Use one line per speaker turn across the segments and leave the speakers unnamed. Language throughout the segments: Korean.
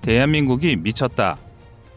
대한민국이 미쳤다.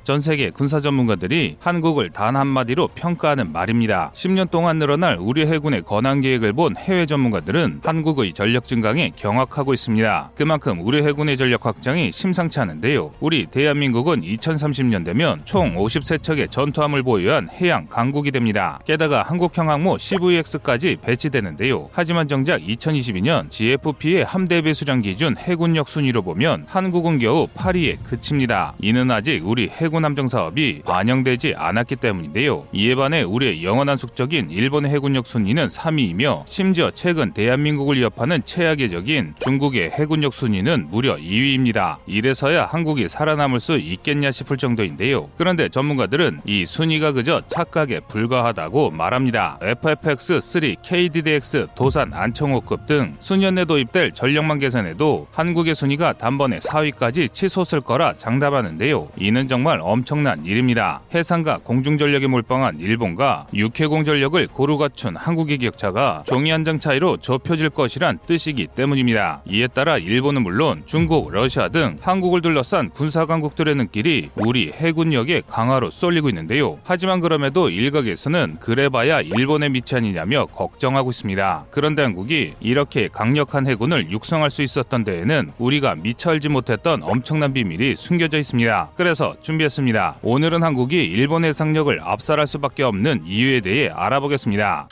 전 세계 군사 전문가들이 한국을 단 한마디로 평가하는 말입니다. 10년 동안 늘어날 우리 해군의 건항 계획을 본 해외 전문가들은 한국의 전력 증강에 경악하고 있습니다. 그만큼 우리 해군의 전력 확장이 심상치 않은데요. 우리 대한민국은 2030년 되면 총 53척의 전투함을 보유한 해양 강국이 됩니다. 게다가 한국형 항모 CVX까지 배치되는데요. 하지만 정작 2022년 GFP의 함대 배수량 기준 해군력 순위로 보면 한국은 겨우 8위에 그칩니다. 이는 아직 우리 해군 해군 함정 사업이 반영되지 않았기 때문인데요. 이에 반해 우리의 영원한 숙적인 일본의 해군력 순위는 3위이며 심지어 최근 대한민국을 위협하는 최악의 적인 중국의 해군력 순위는 무려 2위입니다. 이래서야 한국이 살아남을 수 있겠냐 싶을 정도인데요. 그런데 전문가들은 이 순위가 그저 착각에 불과하다고 말합니다. FFX3, KDDX, 도산, 안청호급 등 수년 내 도입될 전력망 개선에도 한국의 순위가 단번에 4위까지 치솟을 거라 장담하는데요. 이는 정말 엄청난 일입니다. 해상과 공중전력에 몰빵한 일본과 육해공 전력을 고루 갖춘 한국의 격차가 종이 한 장 차이로 좁혀질 것이란 뜻이기 때문입니다. 이에 따라 일본은 물론 중국, 러시아 등 한국을 둘러싼 군사 강국들의 눈길이 우리 해군력의 강화로 쏠리고 있는데요. 하지만 그럼에도 일각에서는 그래봐야 일본의 미치 아니냐며 걱정하고 있습니다. 그런데 한국이 이렇게 강력한 해군을 육성할 수 있었던 데에는 우리가 미처 알지 못했던 엄청난 비밀이 숨겨져 있습니다. 그래서 준비했습니다. 준비했습니다. 오늘은 한국이 일본 해상력을 압살할 수밖에 없는 이유에 대해 알아보겠습니다.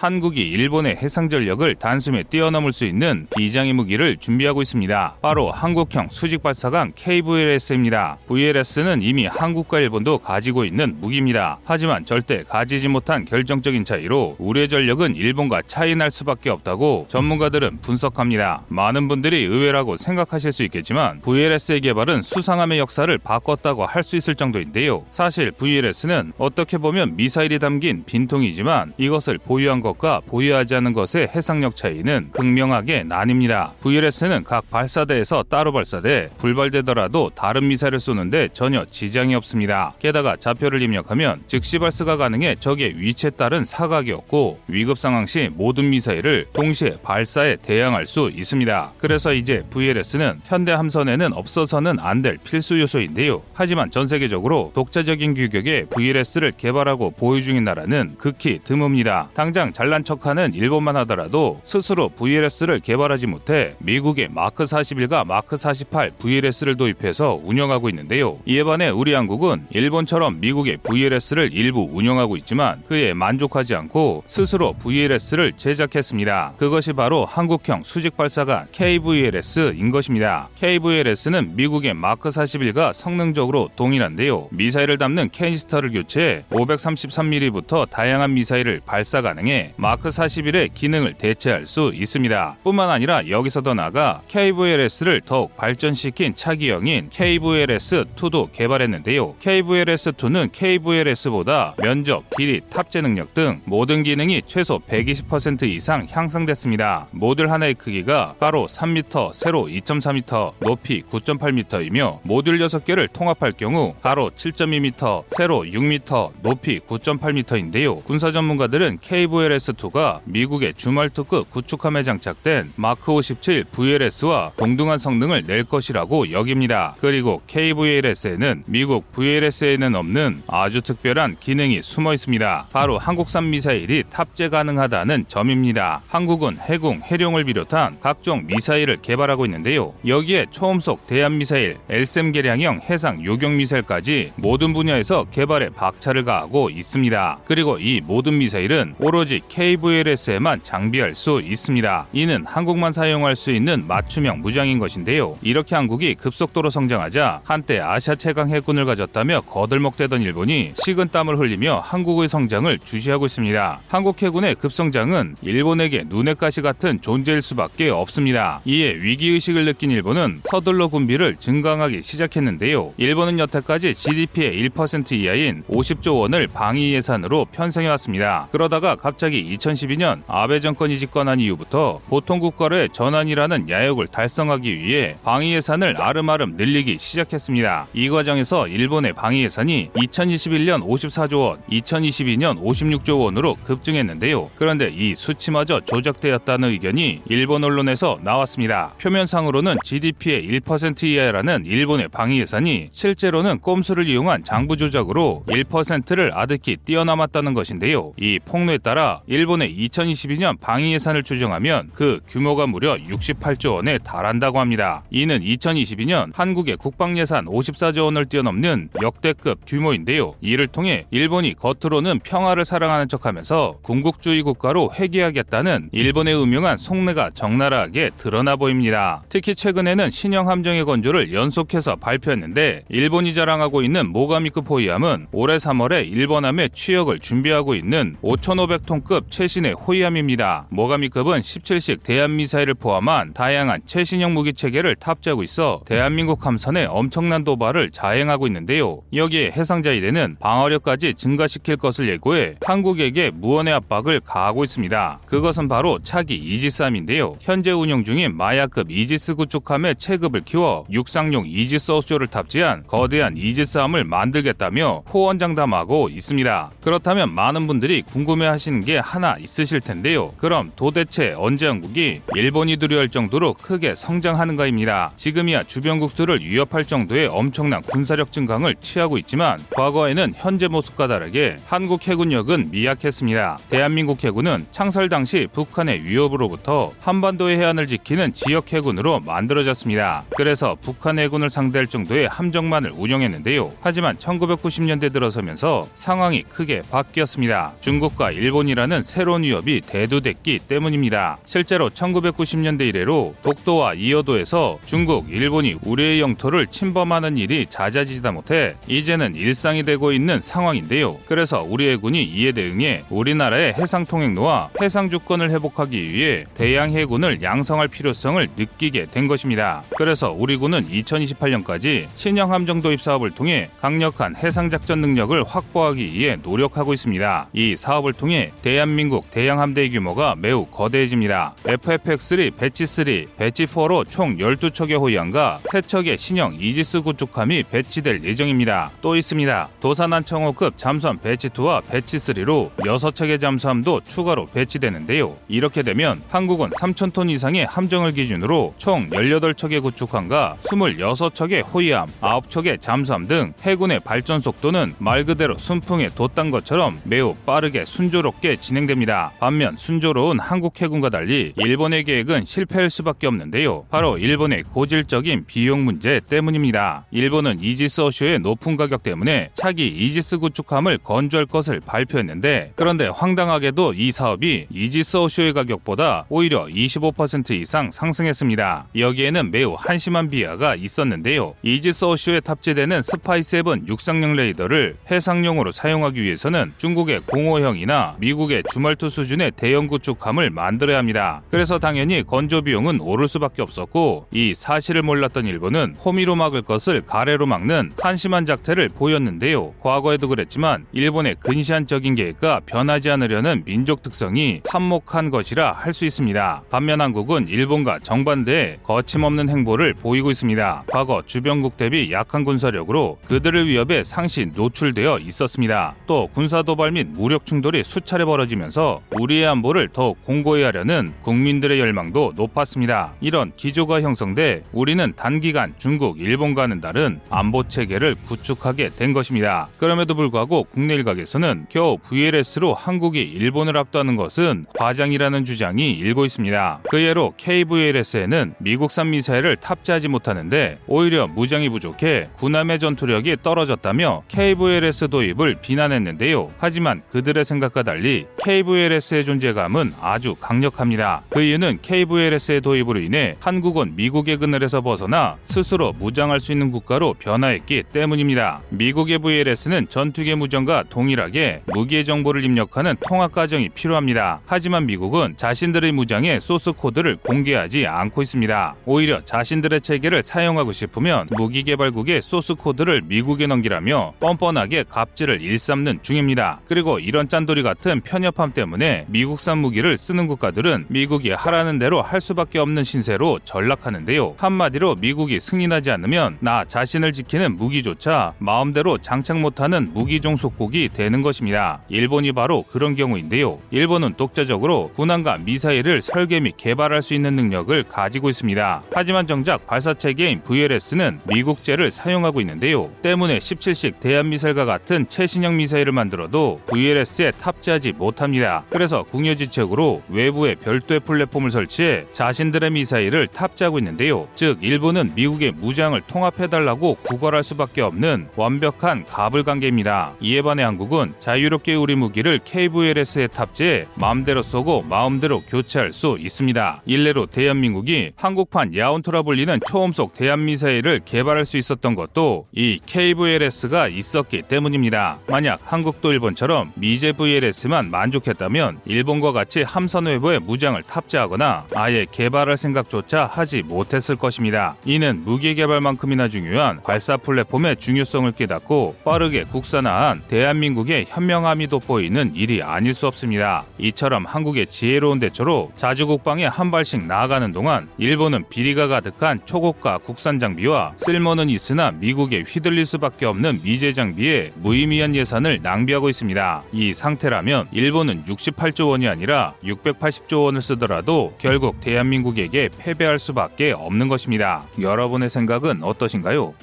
한국이 일본의 해상 전력을 단숨에 뛰어넘을 수 있는 비장의 무기를 준비하고 있습니다. 바로 한국형 수직 발사관 KVLS입니다. VLS는 이미 한국과 일본도 가지고 있는 무기입니다. 하지만 절대 가지지 못한 결정적인 차이로 우리의 전력은 일본과 차이 날 수밖에 없다고 전문가들은 분석합니다. 많은 분들이 의외라고 생각하실 수 있겠지만 VLS의 개발은 수상함의 역사를 바꿨다고 할 수 있을 정도인데요. 사실 VLS는 어떻게 보면 미사일이 담긴 빈통이지만 이것을 보유한 것 것과 보유하지 않은 것의 해상력 차이는 극명하게 나뉩니다. VLS는 각 발사대에서 따로 발사돼 불발되더라도 다른 미사일을 쏘는데 전혀 지장이 없습니다. 게다가 좌표를 입력하면 즉시 발사가 가능해 적의 위치에 따른 사각이 없고 위급 상황 시 모든 미사일을 동시에 발사에 대항할 수 있습니다. 그래서 이제 VLS는 현대 함선에는 없어서는 안 될 필수 요소인데요. 하지만 전 세계적으로 독자적인 규격의 VLS를 개발하고 보유 중인 나라는 극히 드뭅니다. 당장 잘난 척하는 일본만 하더라도 스스로 VLS를 개발하지 못해 미국의 마크 41과 마크 48 VLS를 도입해서 운영하고 있는데요. 이에 반해 우리 한국은 일본처럼 미국의 VLS를 일부 운영하고 있지만 그에 만족하지 않고 스스로 VLS를 제작했습니다. 그것이 바로 한국형 수직 발사관 KVLS인 것입니다. KVLS는 미국의 마크 41과 성능적으로 동일한데요. 미사일을 담는 canister를 교체해 533mm부터 다양한 미사일을 발사 가능해 마크 41의 기능을 대체할 수 있습니다. 뿐만 아니라 여기서 더 나아가 KVLS를 더욱 발전시킨 차기형인 KVLS2도 개발했는데요. KVLS2는 KVLS보다 면적, 길이, 탑재 능력 등 모든 기능이 최소 120% 이상 향상됐습니다. 모듈 하나의 크기가 가로 3m, 세로 2.4m, 높이 9.8m이며 모듈 6개를 통합할 경우 가로 7.2m, 세로 6m, 높이 9.8m인데요. 군사 전문가들은 KVLS VLS2가 미국의 주말 특급 구축함에 장착된 마크 57 VLS와 동등한 성능을 낼 것이라고 여깁니다. 그리고 KVLS에는 미국 VLS에는 없는 아주 특별한 기능이 숨어 있습니다. 바로 한국산 미사일이 탑재 가능하다는 점입니다. 한국은 해공, 해룡을 비롯한 각종 미사일을 개발하고 있는데요. 여기에 초음속 대한미사일, LSM 개량형 해상 요격 미사일까지 모든 분야에서 개발에 박차를 가하고 있습니다. 그리고 이 모든 미사일은 오로지 KVLS에만 장비할 수 있습니다. 이는 한국만 사용할 수 있는 맞춤형 무장인 것인데요. 이렇게 한국이 급속도로 성장하자 한때 아시아 최강 해군을 가졌다며 거들먹대던 일본이 식은 땀을 흘리며 한국의 성장을 주시하고 있습니다. 한국 해군의 급성장은 일본에게 눈의 가시 같은 존재일 수밖에 없습니다. 이에 위기의식을 느낀 일본은 서둘러 군비를 증강하기 시작했는데요. 일본은 여태까지 GDP의 1% 이하인 50조 원을 방위 예산으로 편성해왔습니다. 그러다가 갑자기 차기 2012년 아베 정권이 집권한 이후부터 보통 국가로의 전환이라는 야욕을 달성하기 위해 방위 예산을 아름아름 늘리기 시작했습니다. 이 과정에서 일본의 방위 예산이 2021년 54조 원, 2022년 56조 원으로 급증했는데요. 그런데 이 수치마저 조작되었다는 의견이 일본 언론에서 나왔습니다. 표면상으로는 GDP의 1% 이하라는 일본의 방위 예산이 실제로는 꼼수를 이용한 장부 조작으로 1%를 아득히 뛰어넘었다는 것인데요. 이 폭로에 따라 일본의 2022년 방위 예산을 추정하면 그 규모가 무려 68조 원에 달한다고 합니다. 이는 2022년 한국의 국방 예산 54조 원을 뛰어넘는 역대급 규모인데요. 이를 통해 일본이 겉으로는 평화를 사랑하는 척하면서 군국주의 국가로 회귀하겠다는 일본의 음흉한 속내가 적나라하게 드러나 보입니다. 특히 최근에는 신형 함정의 건조를 연속해서 발표했는데 일본이 자랑하고 있는 모가미급 호위함은 올해 3월에 일본함의 취역을 준비하고 있는 5,500톤급 최신의 호위함입니다. 모가미급은 17식 대한미사일을 포함한 다양한 최신형 무기 체계를 탑재하고 있어 대한민국 함선에 엄청난 도발을 자행하고 있는데요. 여기에 해상자위대는 방어력까지 증가시킬 것을 예고해 한국에게 무언의 압박을 가하고 있습니다. 그것은 바로 차기 이지스함인데요. 현재 운영 중인 마야급 이지스 구축함의 체급을 키워 육상용 이지스 어쇼를 탑재한 거대한 이지스함을 만들겠다며 호언장담하고 있습니다. 그렇다면 많은 분들이 궁금해하시는 게 하나 있으실 텐데요. 그럼 도대체 언제 한국이 일본이 두려워할 정도로 크게 성장하는가입니다. 지금이야 주변 국들을 위협할 정도의 엄청난 군사력 증강을 취하고 있지만 과거에는 현재 모습과 다르게 한국 해군력은 미약했습니다. 대한민국 해군은 창설 당시 북한의 위협으로부터 한반도의 해안을 지키는 지역 해군으로 만들어졌습니다. 그래서 북한 해군을 상대할 정도의 함정만을 운영했는데요. 하지만 1990년대 들어서면서 상황이 크게 바뀌었습니다. 중국과 일본이라는 새로운 위협이 대두됐기 때문입니다. 실제로 1990년대 이래로 독도와 이어도에서 중국, 일본이 우리의 영토를 침범하는 일이 잦아지다 못해 이제는 일상이 되고 있는 상황인데요. 그래서 우리 해군이 이에 대응해 우리나라의 해상 통행로와 해상 주권을 회복하기 위해 대양 해군을 양성할 필요성을 느끼게 된 것입니다. 그래서 우리 군은 2028년까지 신형 함정 도입 사업을 통해 강력한 해상 작전 능력을 확보하기 위해 노력하고 있습니다. 이 사업을 통해 대 한민국 대양 함대의 규모가 매우 거대해집니다. FFX3 배치 3, batch 4로 총 12척의 호위함과 3척의 신형 이지스 구축함이 배치될 예정입니다. 또 있습니다. 도산안창호급 잠수함 batch 2와 batch 3로 6척의 잠수함도 추가로 배치되는데요. 이렇게 되면 한국은 3,000톤 이상의 함정을 기준으로 총 18척의 구축함과 26척의 호위함, 9척의 잠수함 등 해군의 발전 속도는 말 그대로 순풍에 돛단 것처럼 매우 빠르게 순조롭게 진행됩니다. 반면 순조로운 한국 해군과 달리 일본의 계획은 실패할 수밖에 없는데요. 바로 일본의 고질적인 비용 문제 때문입니다. 일본은 이지스 어쇼의 높은 가격 때문에 차기 이지스 구축함을 건조할 것을 발표했는데 그런데 황당하게도 이 사업이 이지스 어쇼의 가격보다 오히려 25% 이상 상승했습니다. 여기에는 매우 한심한 비화가 있었는데요. 이지스 어쇼에 탑재되는 스파이 7 육상용 레이더를 해상용으로 사용하기 위해서는 중국의 공오오형이나 미국의 줌왈트 수준의 대형 구축함을 만들어야 합니다. 그래서 당연히 건조 비용은 오를 수밖에 없었고 이 사실을 몰랐던 일본은 호미로 막을 것을 가래로 막는 한심한 작태를 보였는데요. 과거에도 그랬지만 일본의 근시안적인 계획과 변하지 않으려는 민족 특성이 한몫한 것이라 할 수 있습니다. 반면 한국은 일본과 정반대의 거침없는 행보를 보이고 있습니다. 과거 주변국 대비 약한 군사력으로 그들의 위협에 상시 노출되어 있었습니다. 또 군사 도발 및 무력 충돌이 수차례 벌어 지면서 우리의 안보를 더욱 공고히 하려는 국민들의 열망도 높았습니다. 이런 기조가 형성돼 우리는 단기간 중국, 일본과는 다른 안보 체계를 구축하게 된 것입니다. 그럼에도 불구하고 국내 일각에서는 겨우 VLS로 한국이 일본을 압도하는 것은 과장이라는 주장이 일고 있습니다. 그 예로 KVLS에는 미국산 미사일을 탑재하지 못하는데 오히려 무장이 부족해 군함의 전투력이 떨어졌다며 KVLS 도입을 비난했는데요. 하지만 그들의 생각과 달리 KVLS의 존재감은 아주 강력합니다. 그 이유는 KVLS의 도입으로 인해 한국은 미국의 그늘에서 벗어나 스스로 무장할 수 있는 국가로 변화했기 때문입니다. 미국의 VLS는 전투기 무장과 동일하게 무기의 정보를 입력하는 통합 과정이 필요합니다. 하지만 미국은 자신들의 무장의 소스 코드를 공개하지 않고 있습니다. 오히려 자신들의 체계를 사용하고 싶으면 무기 개발국의 소스 코드를 미국에 넘기라며 뻔뻔하게 갑질을 일삼는 중입니다. 그리고 이런 짠돌이 같은 편협 편협함 때문에 미국산 무기를 쓰는 국가들은 미국이 하라는 대로 할 수밖에 없는 신세로 전락하는데요. 한마디로 미국이 승인하지 않으면 나 자신을 지키는 무기조차 마음대로 장착 못하는 무기 종속국이 되는 것입니다. 일본이 바로 그런 경우인데요. 일본은 독자적으로 군함과 미사일을 설계 및 개발할 수 있는 능력을 가지고 있습니다. 하지만 정작 발사 체계인 VLS는 미국제를 사용하고 있는데요. 때문에 17식 대한미사일과 같은 최신형 미사일을 만들어도 VLS에 탑재하지 못 합니다. 그래서 궁여지책으로 외부에 별도의 플랫폼을 설치해 자신들의 미사일을 탑재하고 있는데요. 즉 일본은 미국의 무장을 통합해달라고 구걸할 수밖에 없는 완벽한 가불 관계입니다. 이에 반해 한국은 자유롭게 우리 무기를 KVLS에 탑재해 마음대로 쏘고 마음대로 교체할 수 있습니다. 일례로 대한민국이 한국판 야온토라 불리는 초음속 대한미사일을 개발할 수 있었던 것도 이 KVLS가 있었기 때문입니다. 만약 한국도 일본처럼 미제 VLS만 만족했다면 일본과 같이 함선 외부에 무장을 탑재하거나 아예 개발할 생각조차 하지 못했을 것입니다. 이는 무기 개발만큼이나 중요한 발사 플랫폼의 중요성을 깨닫고 빠르게 국산화한 대한민국의 현명함이 돋보이는 일이 아닐 수 없습니다. 이처럼 한국의 지혜로운 대처로 자주국방에 한 발씩 나아가는 동안 일본은 비리가 가득한 초고가 국산 장비와 쓸모는 있으나 미국에 휘둘릴 수밖에 없는 미제 장비에 무의미한 예산을 낭비하고 있습니다. 이 상태라면 일 본은 68조 원이 아니라 680조 원을 쓰더라도 결국 대한민국에게 패배할 수밖에 없는 것입니다. 여러분의 생각은 어떠신가요?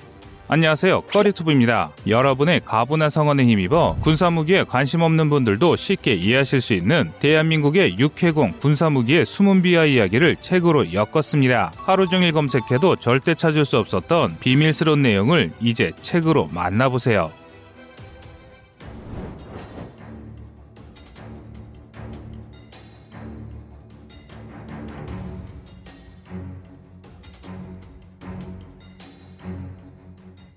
안녕하세요. 꺼리투브입니다. 여러분의 가부나 성원에 힘입어 군사무기에 관심 없는 분들도 쉽게 이해하실 수 있는 대한민국의 육해공 군사무기의 숨은 비하 이야기를 책으로 엮었습니다. 하루 종일 검색해도 절대 찾을 수 없었던 비밀스러운 내용을 이제 책으로 만나보세요.